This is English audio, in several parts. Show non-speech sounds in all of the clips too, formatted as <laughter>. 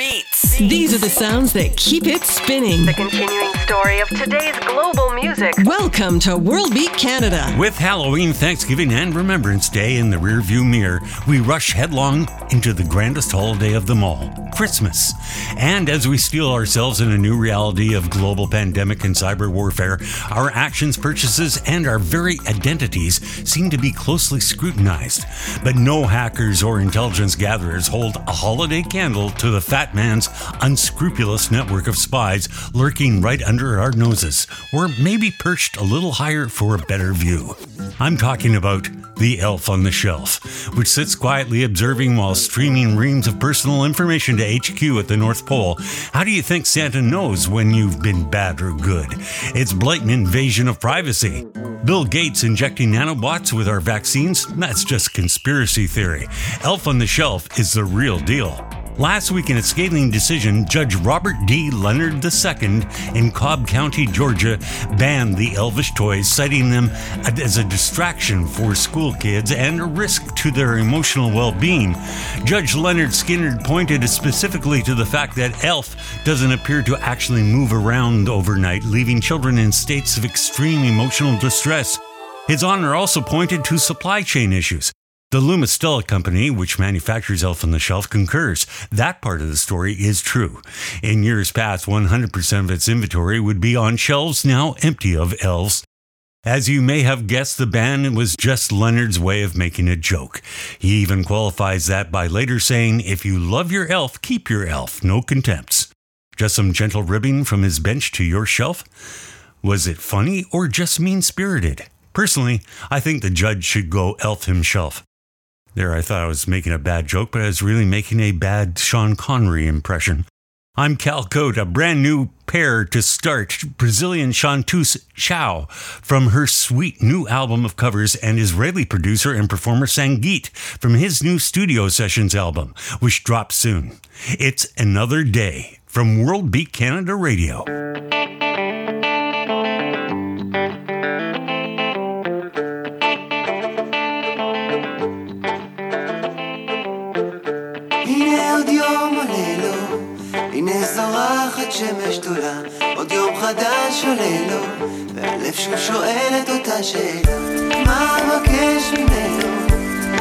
beats. These are the sounds that keep it spinning. The continuing story of today's global music. Welcome to World Beat Canada. With Halloween, Thanksgiving, and Remembrance Day in the rearview mirror, we rush headlong into the grandest holiday of them all Christmas. And as we steel ourselves in a new reality of global pandemic and cyber warfare, our actions, purchases, and our very identities seem to be closely scrutinized. But no hackers or intelligence gatherers hold a holiday candle to the fat man's unscrupulous network of spies lurking right under our noses, or maybe perched a little higher for a better view. I'm talking about the elf on the shelf, which sits quietly observing while streaming reams of personal information to HQ at the North Pole. How do you think Santa knows when you've been bad or good? It's blatant invasion of privacy. Bill Gates injecting nanobots with our vaccines? That's just conspiracy theory. Elf on the shelf is the real deal. Last week, in a scathing decision, Judge Robert D. Leonard II in Cobb County, Georgia, banned the elvish toys, citing them as a distraction for school kids and a risk to their emotional well being. Judge Leonard Skinner pointed specifically to the fact that Elf doesn't appear to actually move around overnight, leaving children in states of extreme emotional distress. His honor also pointed to supply chain issues. The Lumistella company, which manufactures Elf on the Shelf, concurs. That part of the story is true. In years past, 100% of its inventory would be on shelves now empty of elves. As you may have guessed, the ban was just Leonard's way of making a joke. He even qualifies that by later saying, If you love your elf, keep your elf, no contempts. Just some gentle ribbing from his bench to your shelf? Was it funny or just mean spirited? Personally, I think the judge should go elf himself. There, I thought I was making a bad joke, but I was really making a bad Sean Connery impression. I'm Cal a brand new pair to start Brazilian chanteuse CeU from her sweet new album of covers and Israeli producer and performer Sangit from his new studio sessions album, which drops soon. It's Another Day from World Beat Canada Radio. זורחת שמש גדולה, עוד יום חדש עולה לו, והלב שוב שואל את אותה שאלה, מה אבקש ממנו,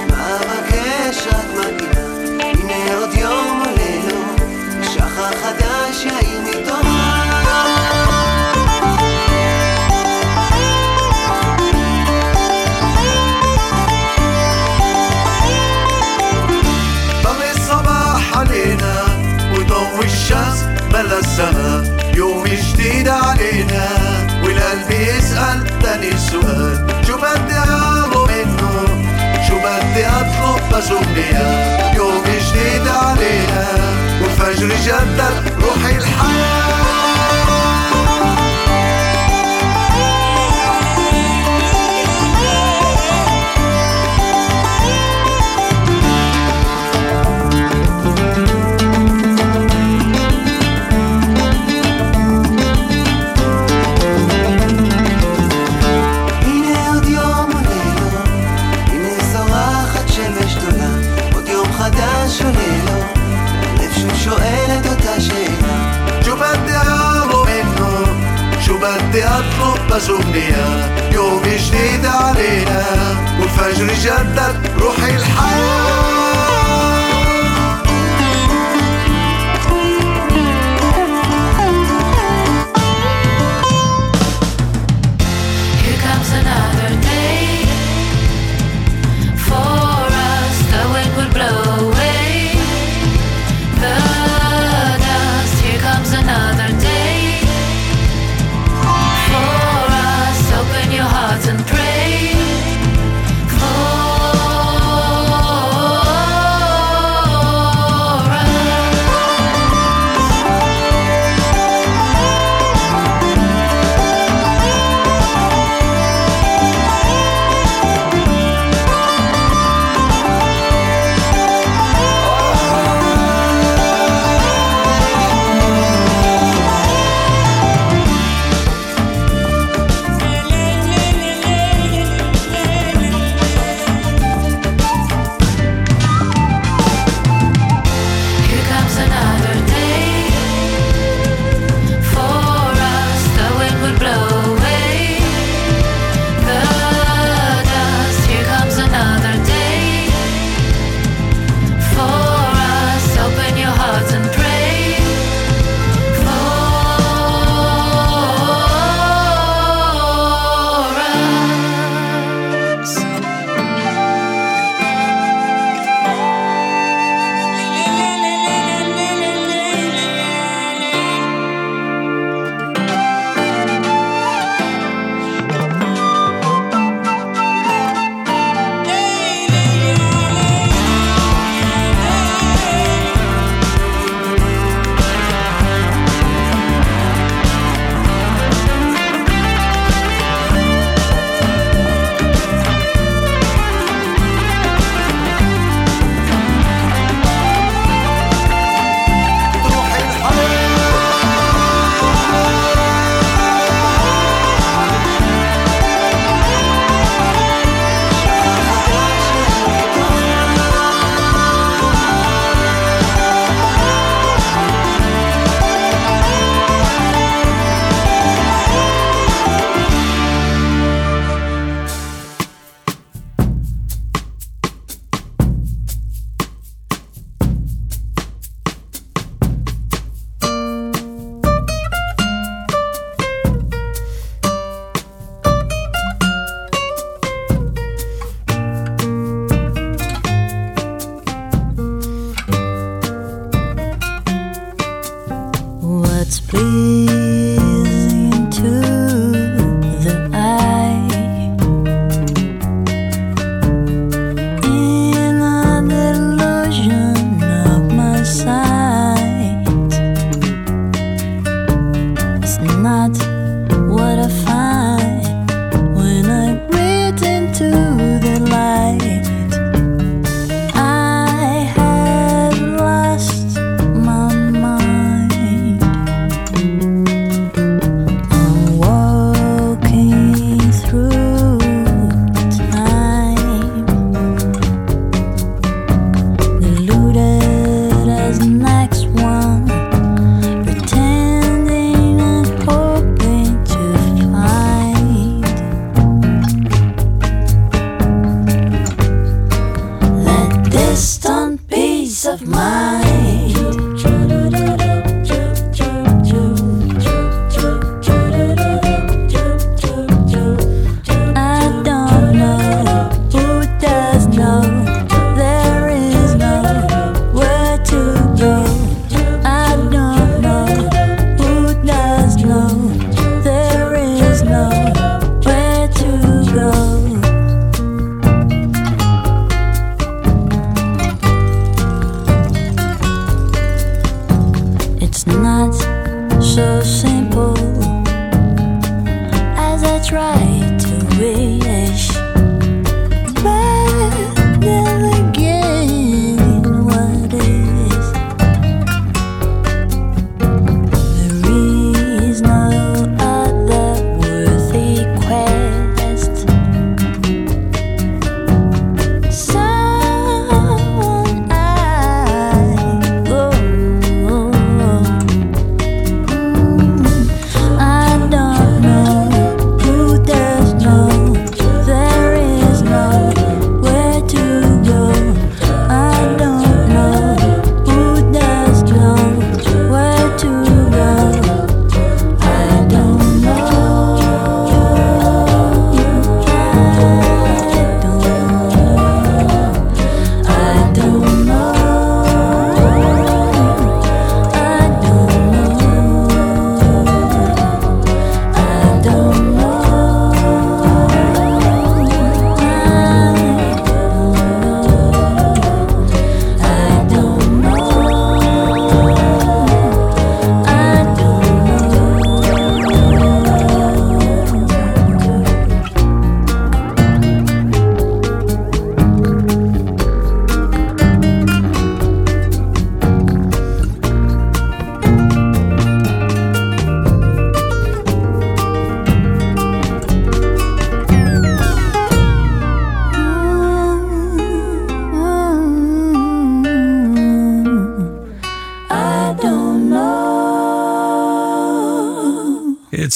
מה אבקש רק מגינה, הנה עוד יום עולה לו, שחר חדש יאיר מתעורר. ملا السما يوم جديد علينا. والقلب يسأل تاني سؤال شو بدي أعمل منه؟ شو بدي أطلب بس أمنية يوم جديد علينا. والفجر جدد روحي الحياة. بدي أطلب بس أمنية يوم جديد علينا والفجر جدد روحي الحياة.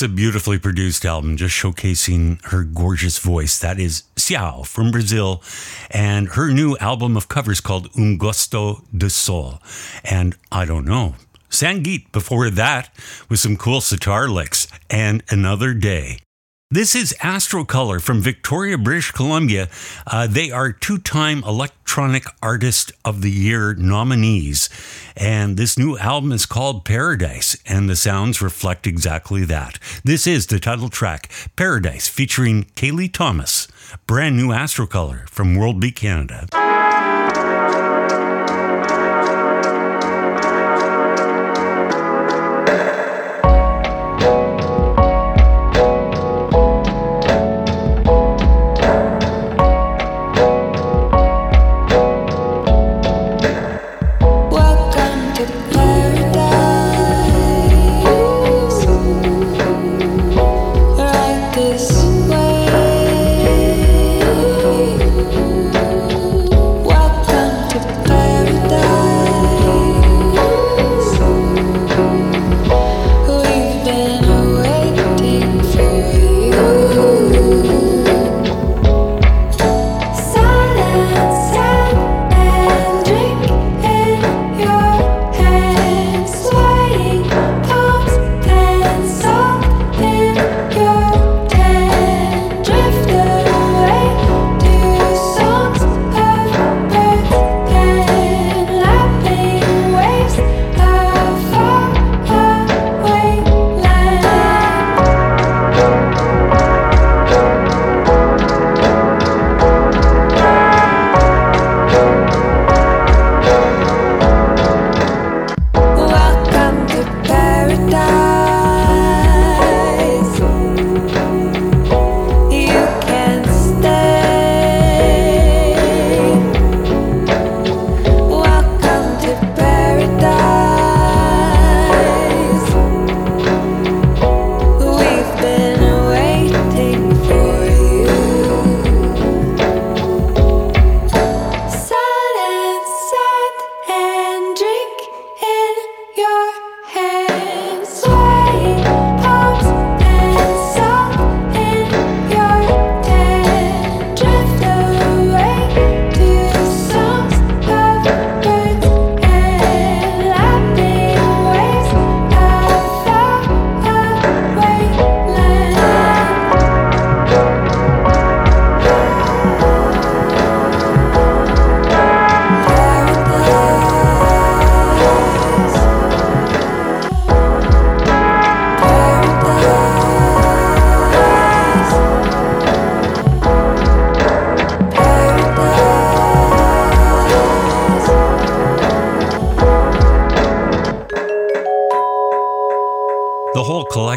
A beautifully produced album just showcasing her gorgeous voice. That is CeU from Brazil and her new album of covers called Um Gosto de Sol. And I don't know. Sangit before that with some cool sitar licks and Another Day. This is Astrocolor from Victoria, British Columbia. Uh, they are two time Electronic Artist of the Year nominees. And this new album is called Paradise, and the sounds reflect exactly that. This is the title track, Paradise, featuring Cayley Thomas. Brand new Astrocolor from World Beat Canada.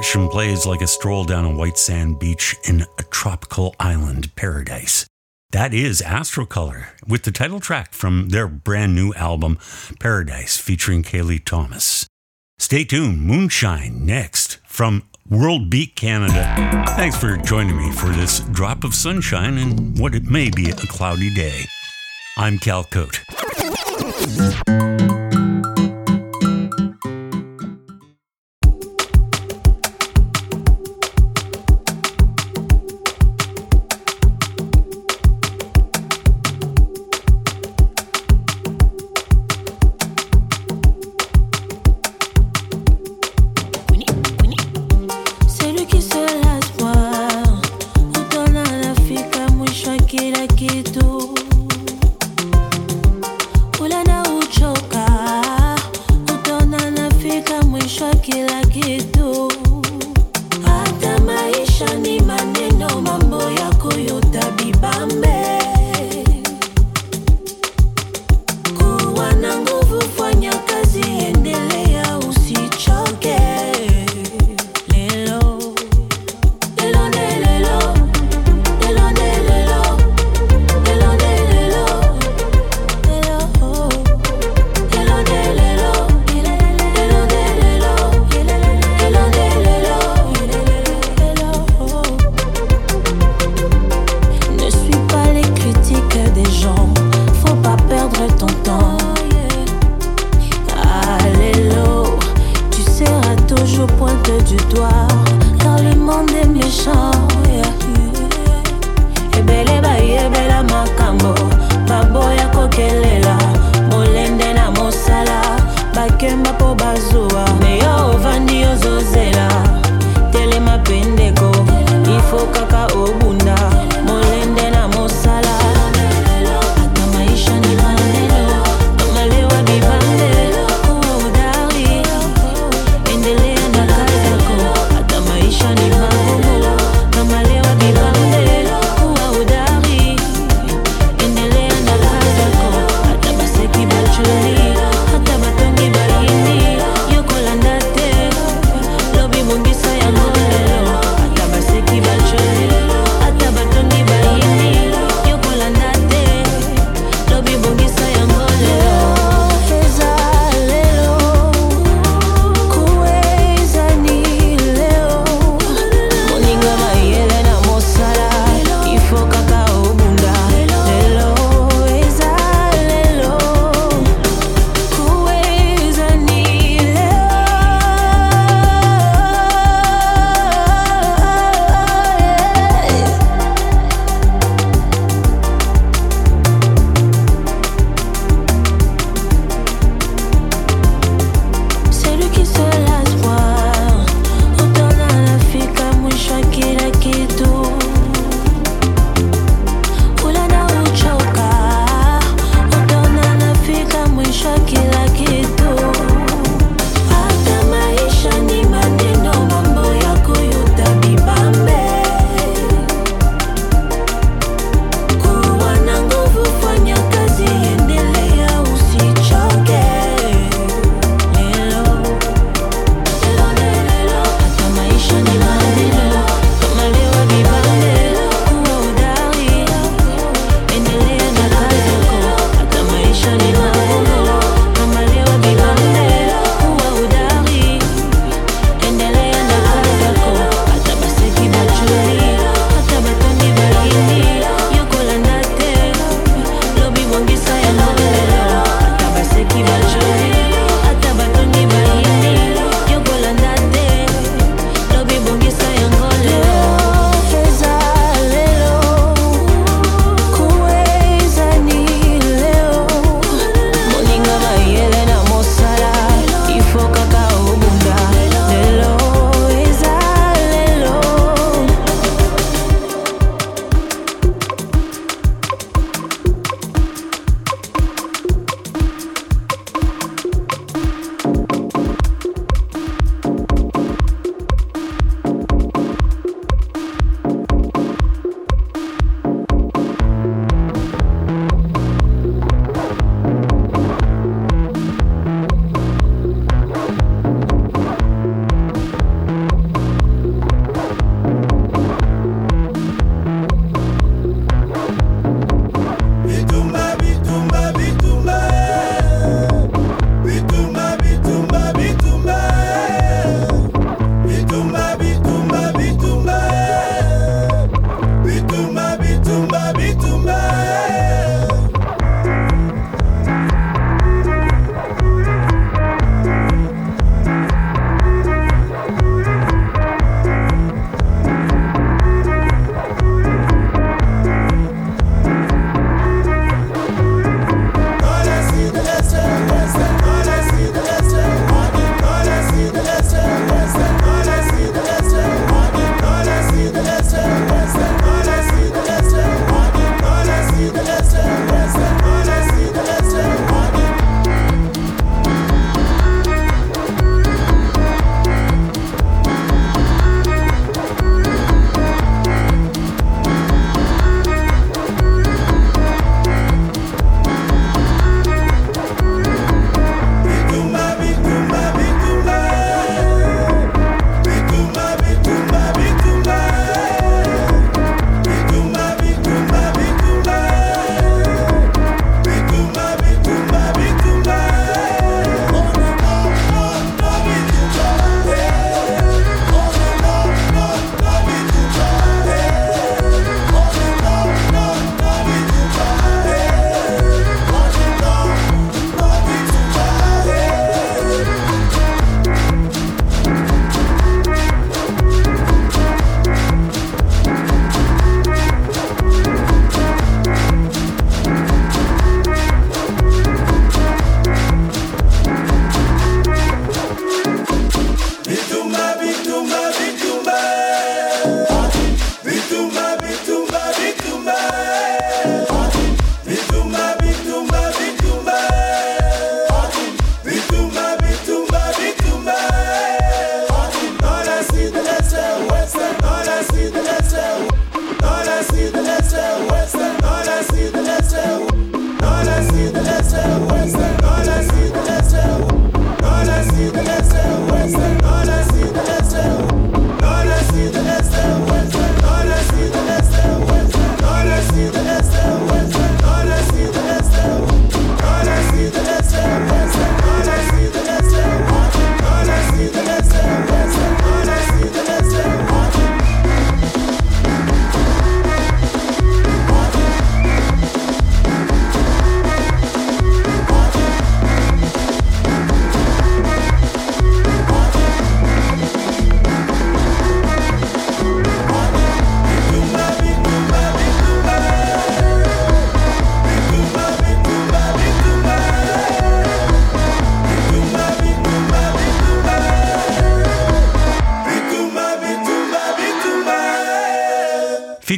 Collection plays like a stroll down a white sand beach in a tropical island paradise. That is Astrocolor with the title track from their brand new album, Paradise, featuring Cayley Thomas. Stay tuned, Moonshine next from World Beat Canada. Thanks for joining me for this drop of sunshine in what it may be a cloudy day. I'm Cal Koat.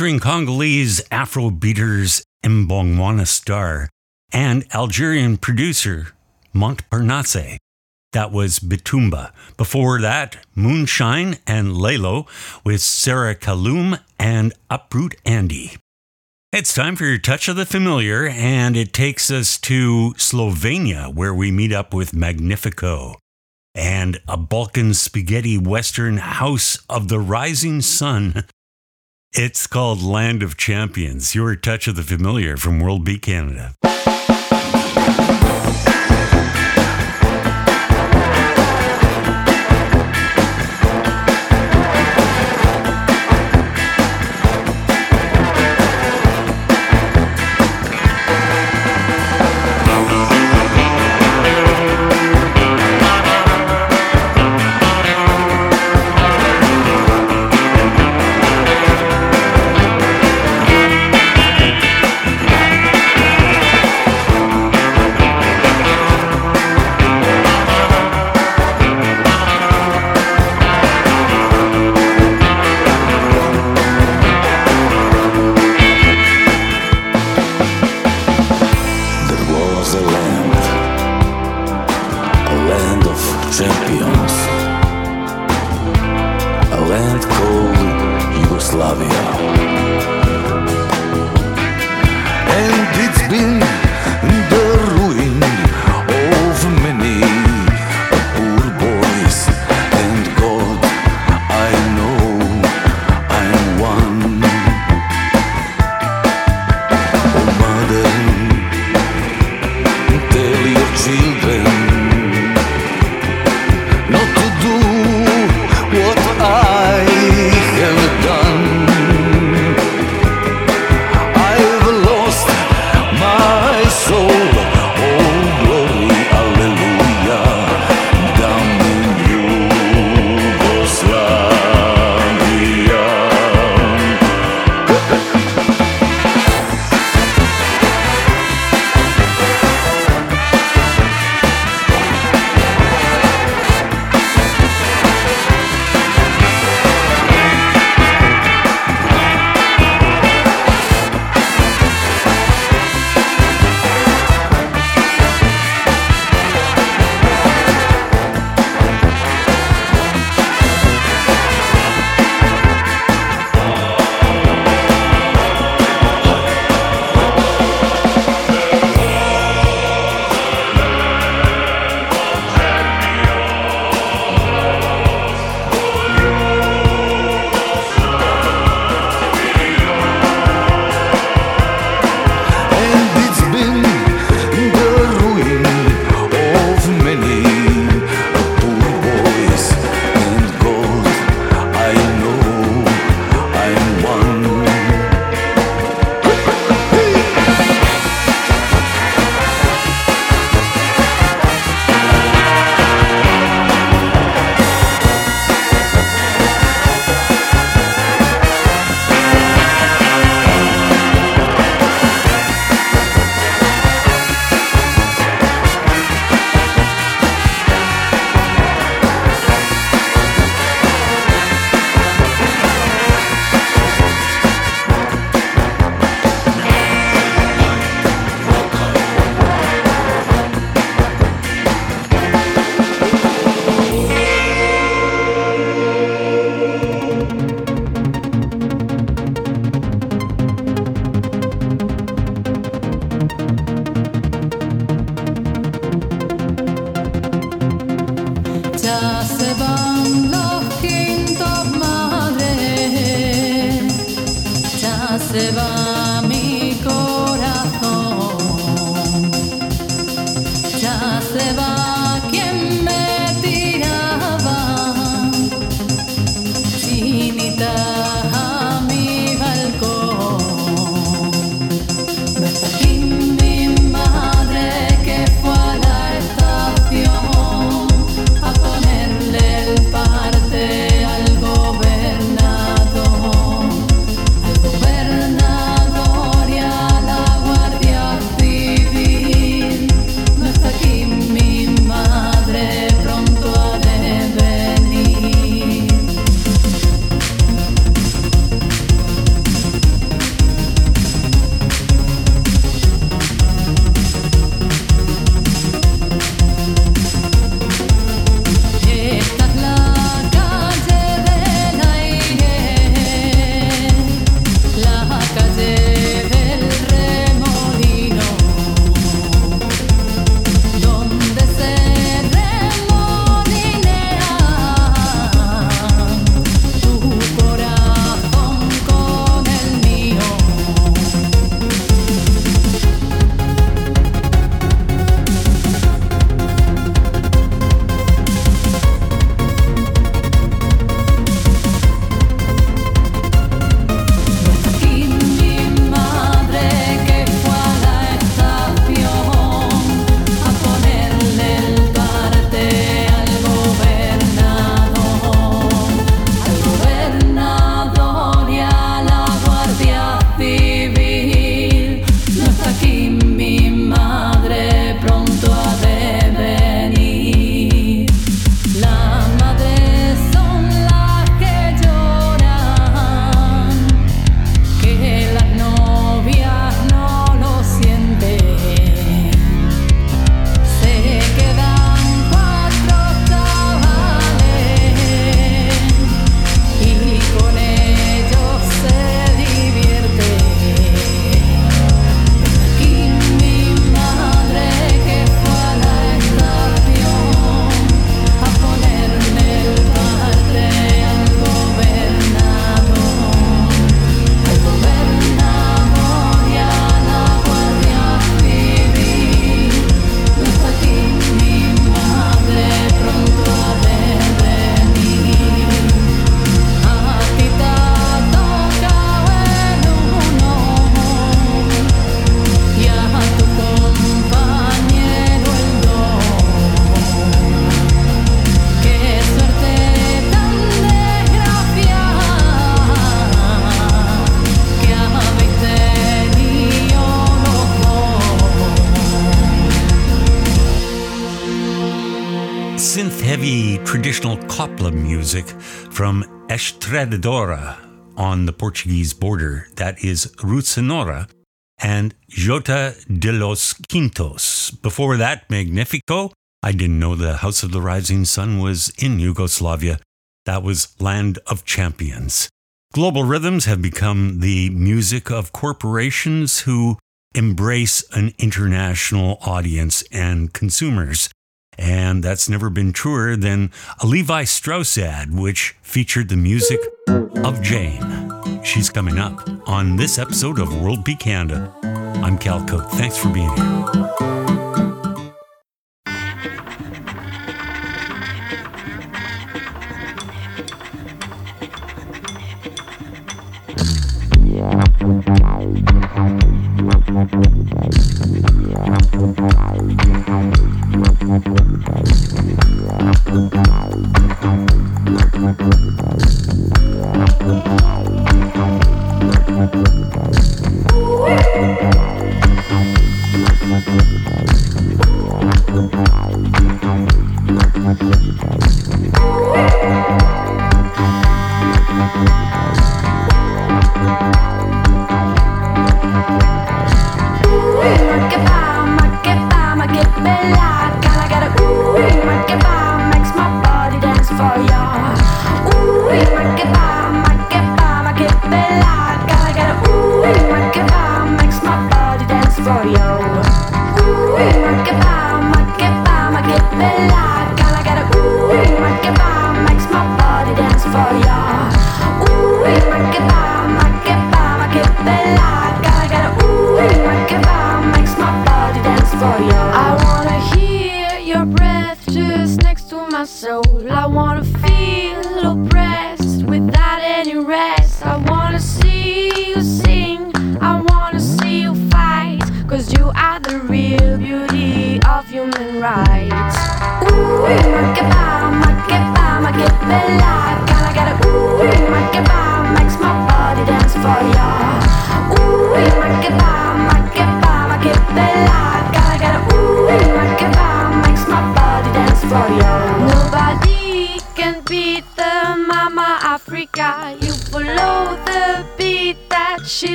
Featuring Congolese Afro beaters Mbongwana Star and Algerian producer Montparnasse. That was Bitumba. Before that, Moonshine and Lelo with Sarah Kalume and Uproot Andy. It's time for your touch of the familiar, and it takes us to Slovenia, where we meet up with Magnifico and a Balkan spaghetti western house of the rising sun. It's called Land of Champions, your touch of the familiar from World Beat Canada. Estradadora on the Portuguese border. That is Ruisenora and Jota de los Quintos. Before that, Magnifico. I didn't know the House of the Rising Sun was in Yugoslavia. That was Land of Champions. Global rhythms have become the music of corporations who embrace an international audience and consumers. And that's never been truer than a Levi Strauss ad, which featured the music of Jain. She's coming up on this episode of World Beat Canada. I'm Cal Cook. Thanks for being here. CSS,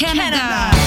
Canada. Canada.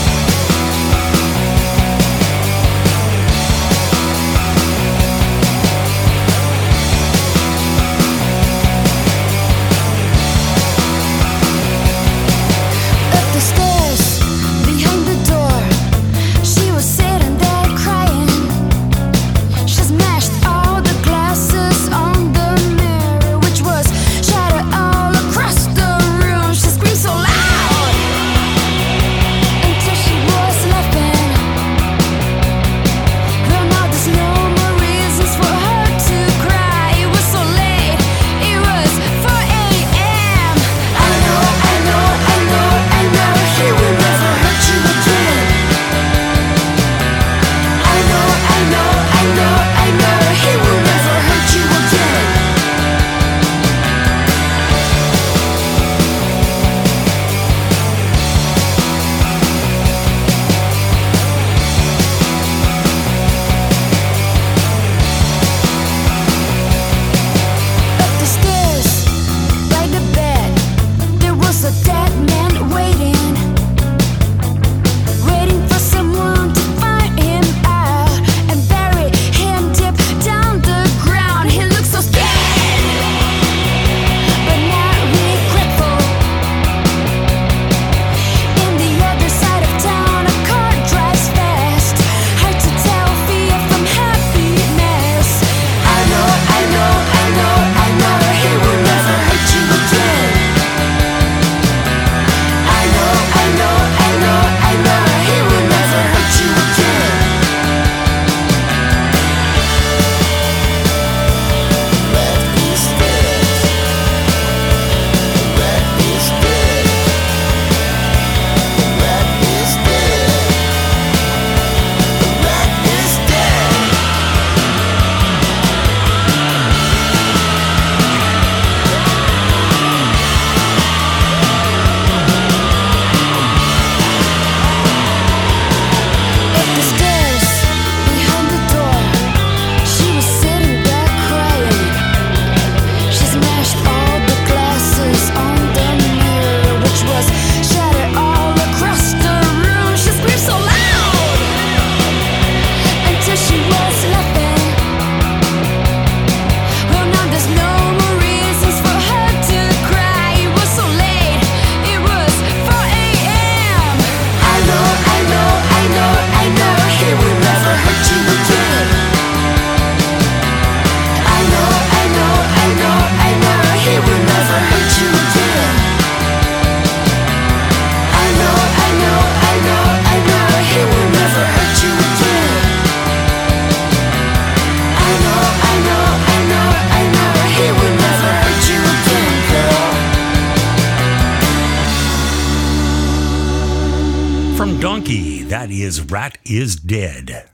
Is Dead.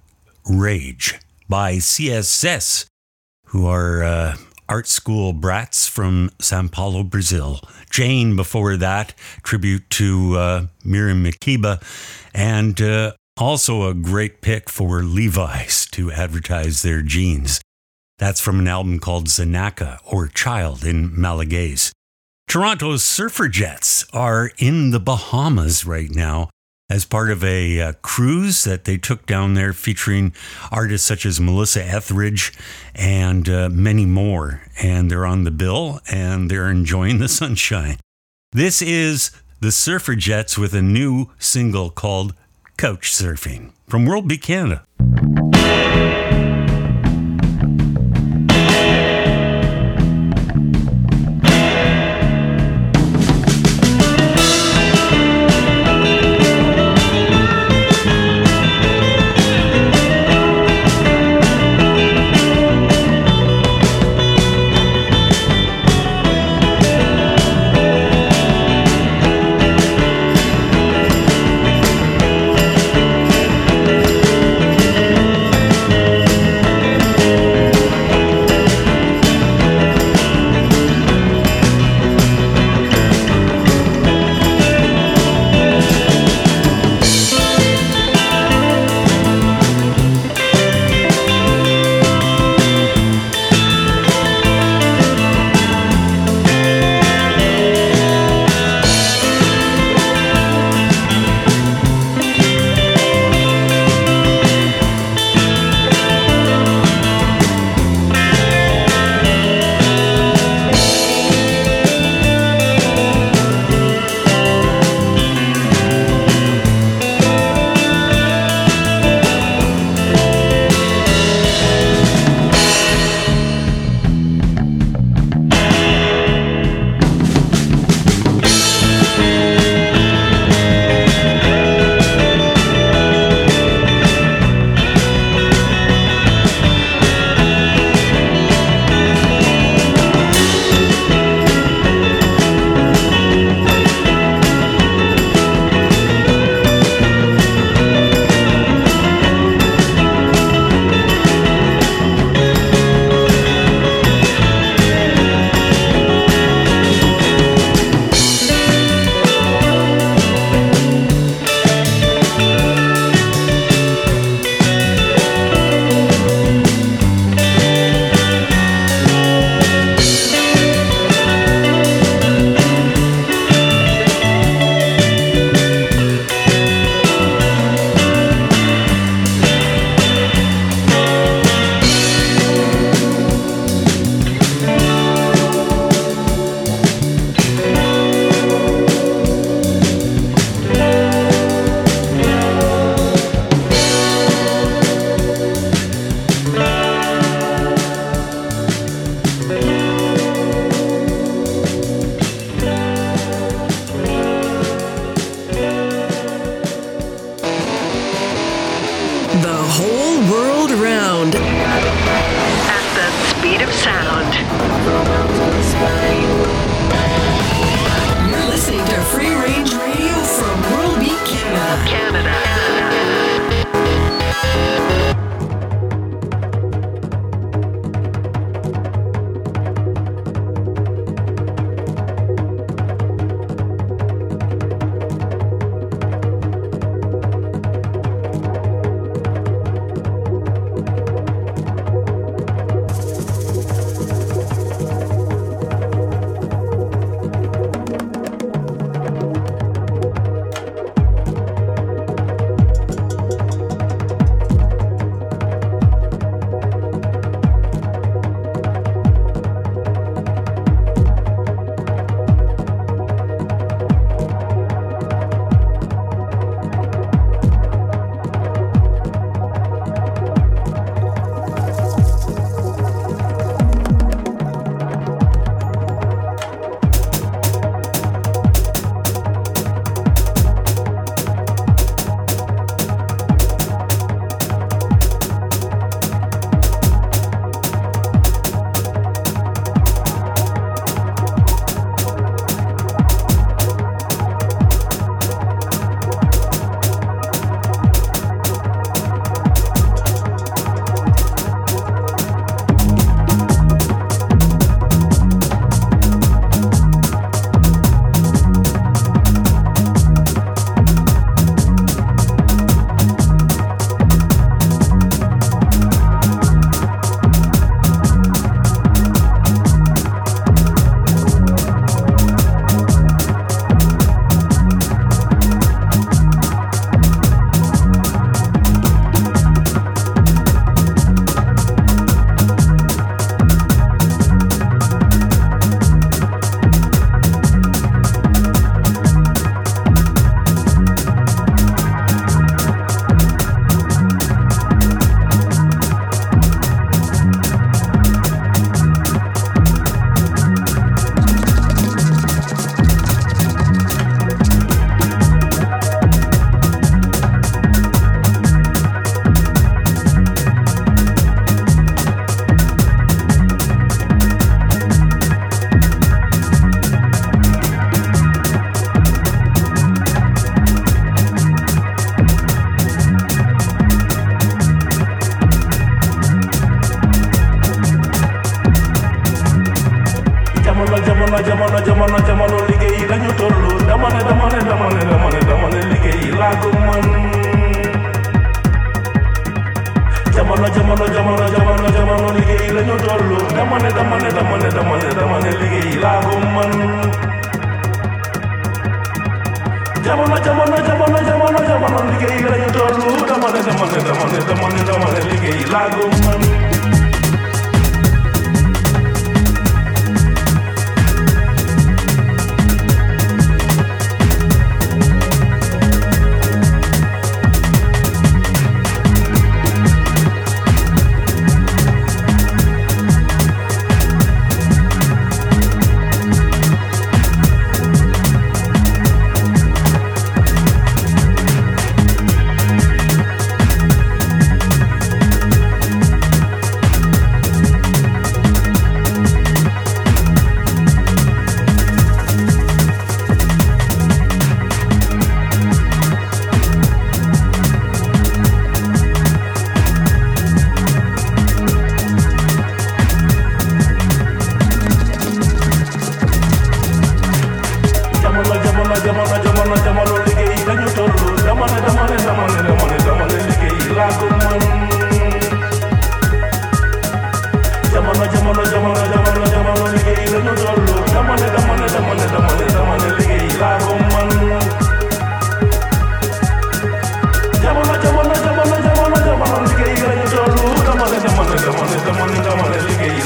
Rage by CSS, who are uh, art school brats from Sao Paulo, Brazil. Jain, before that, tribute to uh, Miriam Makeba, and uh, also a great pick for Levi's to advertise their jeans. That's from an album called Zanaka, or Child in Malagasy. Toronto's Surfrajettes are in the Bahamas right now as part of a uh, cruise that they took down there featuring artists such as Melissa Etheridge and uh, many more. And they're on the bill and they're enjoying the <laughs> sunshine. This is the Surfrajettes with a new single called Couch Surfing from World Beat Canada.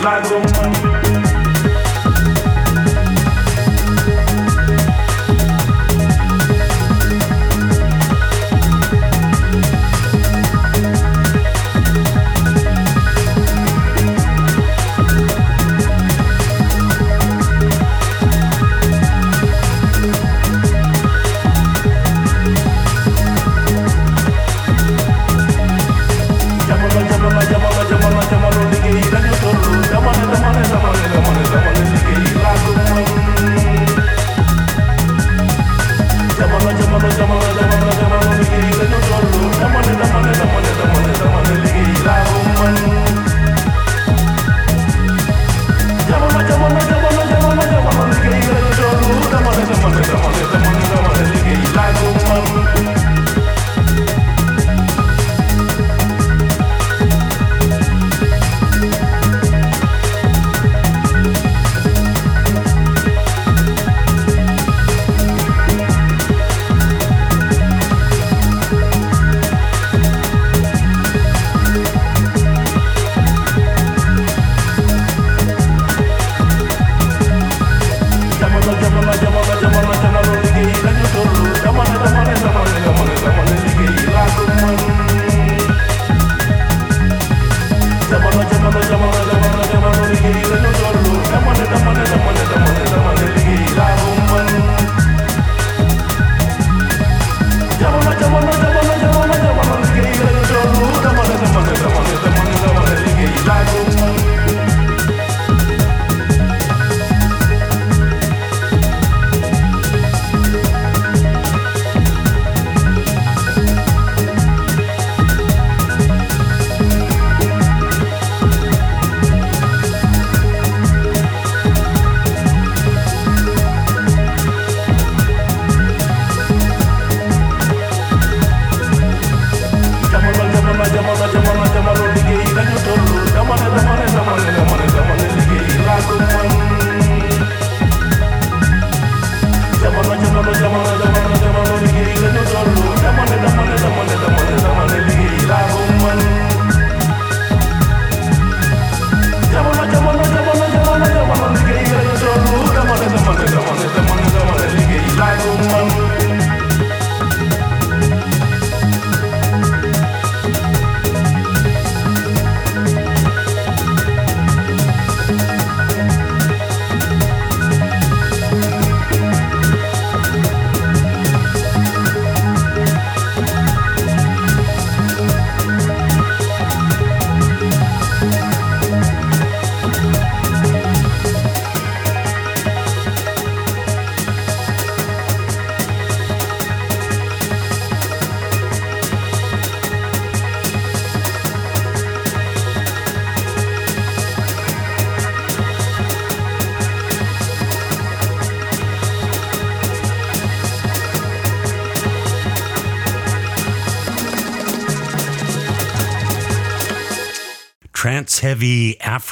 Ne liggéey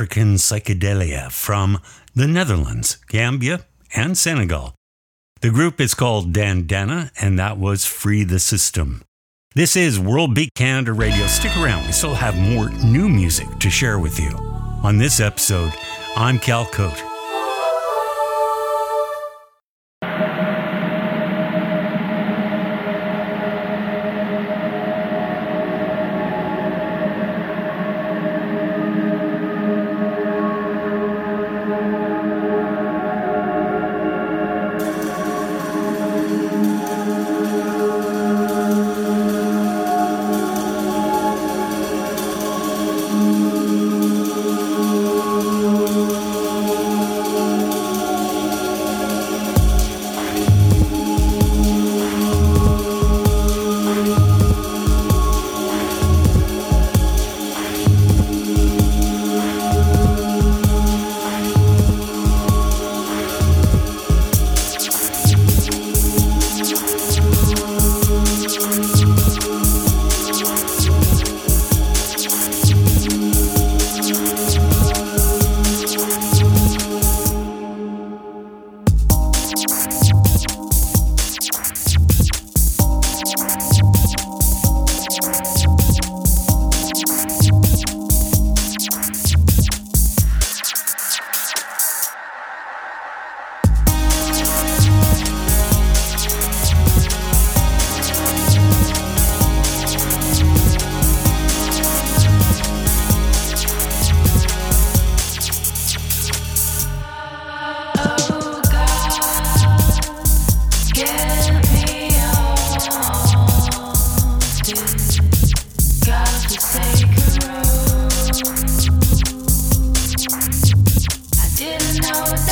African psychedelia from the Netherlands, Gambia, and Senegal. The group is called Dandana, and that was Free the System. This is World Beat Canada Radio. Stick around, we still have more new music to share with you. On this episode, I'm Cal Koat. Everybody.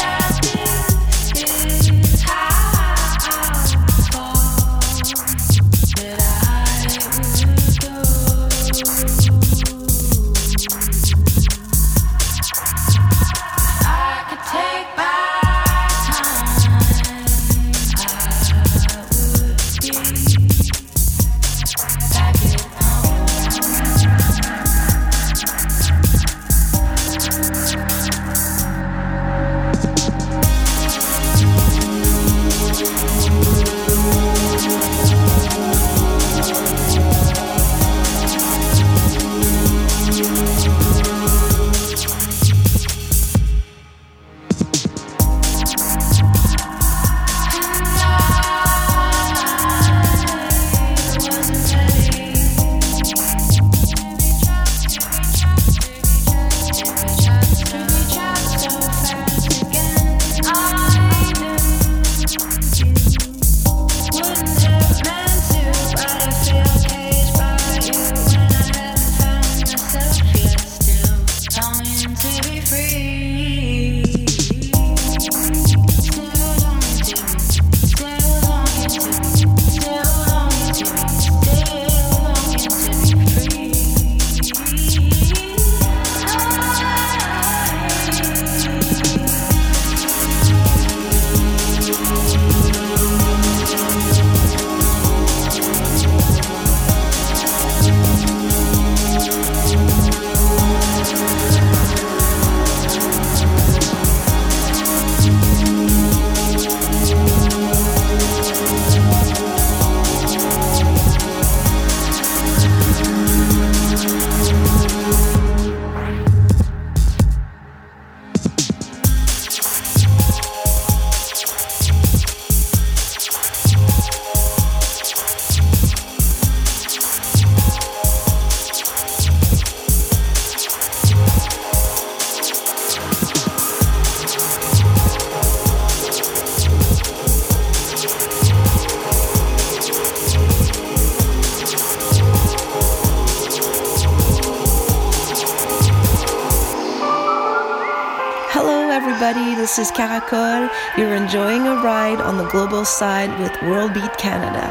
Is Caracol. You're enjoying a ride on the global side with World Beat Canada.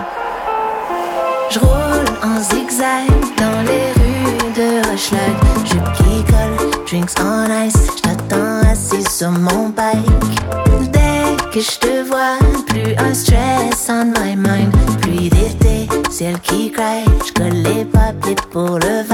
Je roule en zigzag dans les rues de Hochelag. Jupe qui colle, drinks on ice. J't'attends assis sur mon bike. Dès que je te vois, plus un stress on my mind. Pluie d'été, ciel qui craque. J'colle les papiers pour le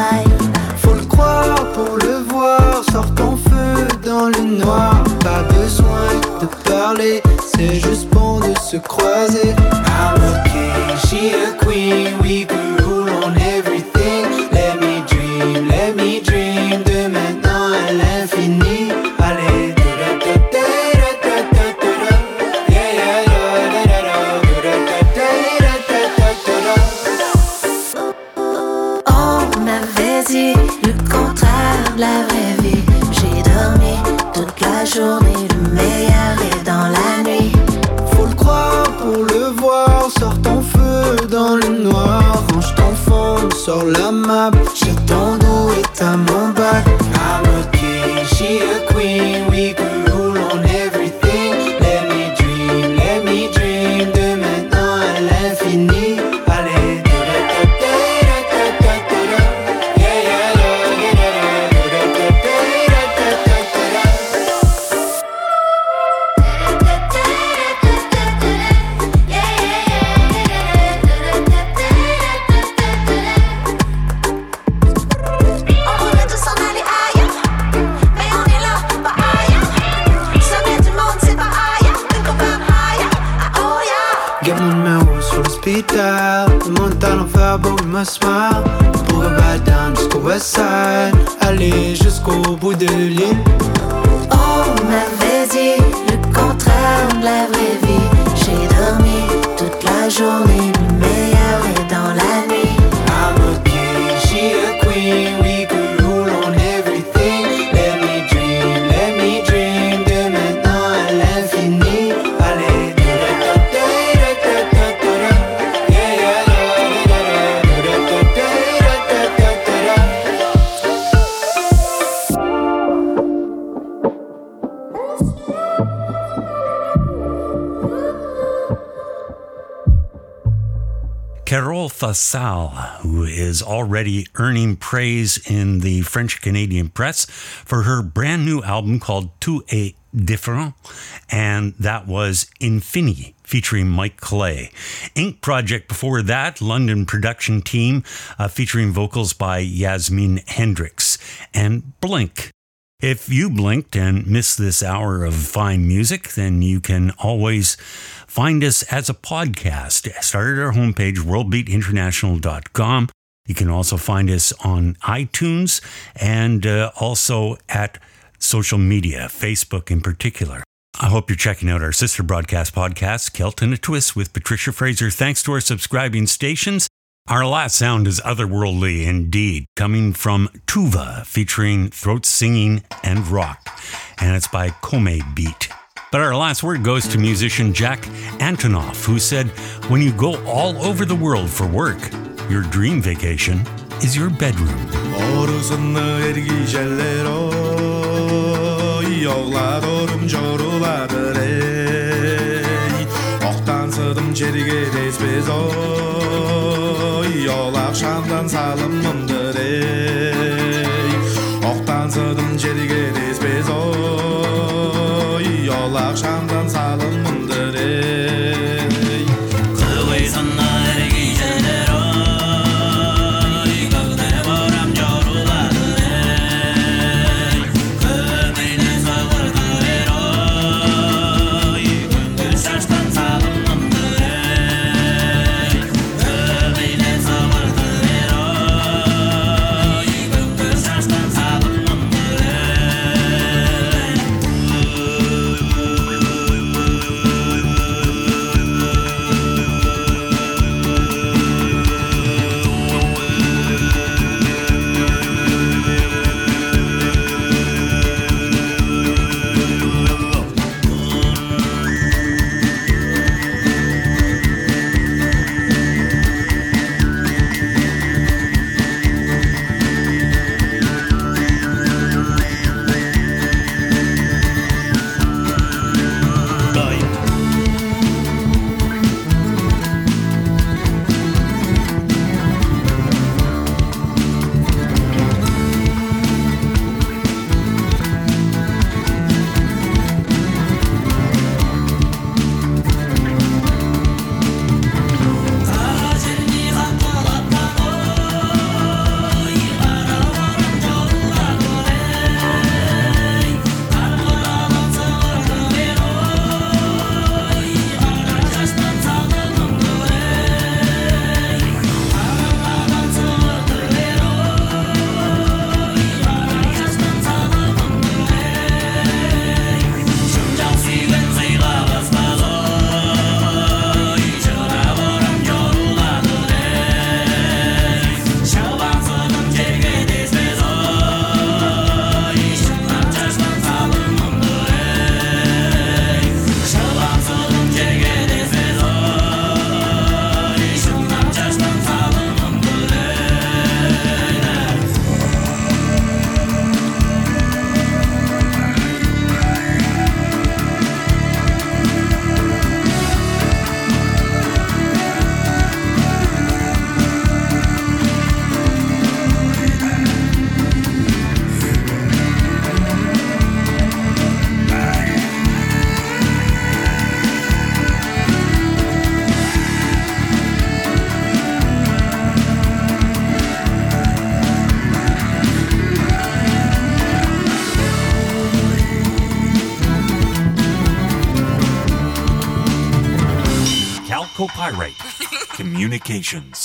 Fassal, who is already earning praise in the French Canadian press for her brand new album called Tout est différent, and that was Infini featuring Mike Clay. Ink Project before that, London production team uh, featuring vocals by Yasmin Hendricks, and Blink if you blinked and missed this hour of fine music, then you can always find us as a podcast. Start at our homepage, worldbeatinternational.com. You can also find us on iTunes and uh, also at social media, Facebook in particular. I hope you're checking out our sister broadcast podcast, Kelton a Twist with Patricia Fraser. Thanks to our subscribing stations. Our last sound is otherworldly indeed, coming from Tuva, featuring throat singing and rock, and it's by Khoomei Beat. But our last word goes to musician Jack Antonoff, who said, When you go all over the world for work, your dream vacation is your bedroom. Ey sıdım akşamdan salımımdır Pyrite <laughs> Communications.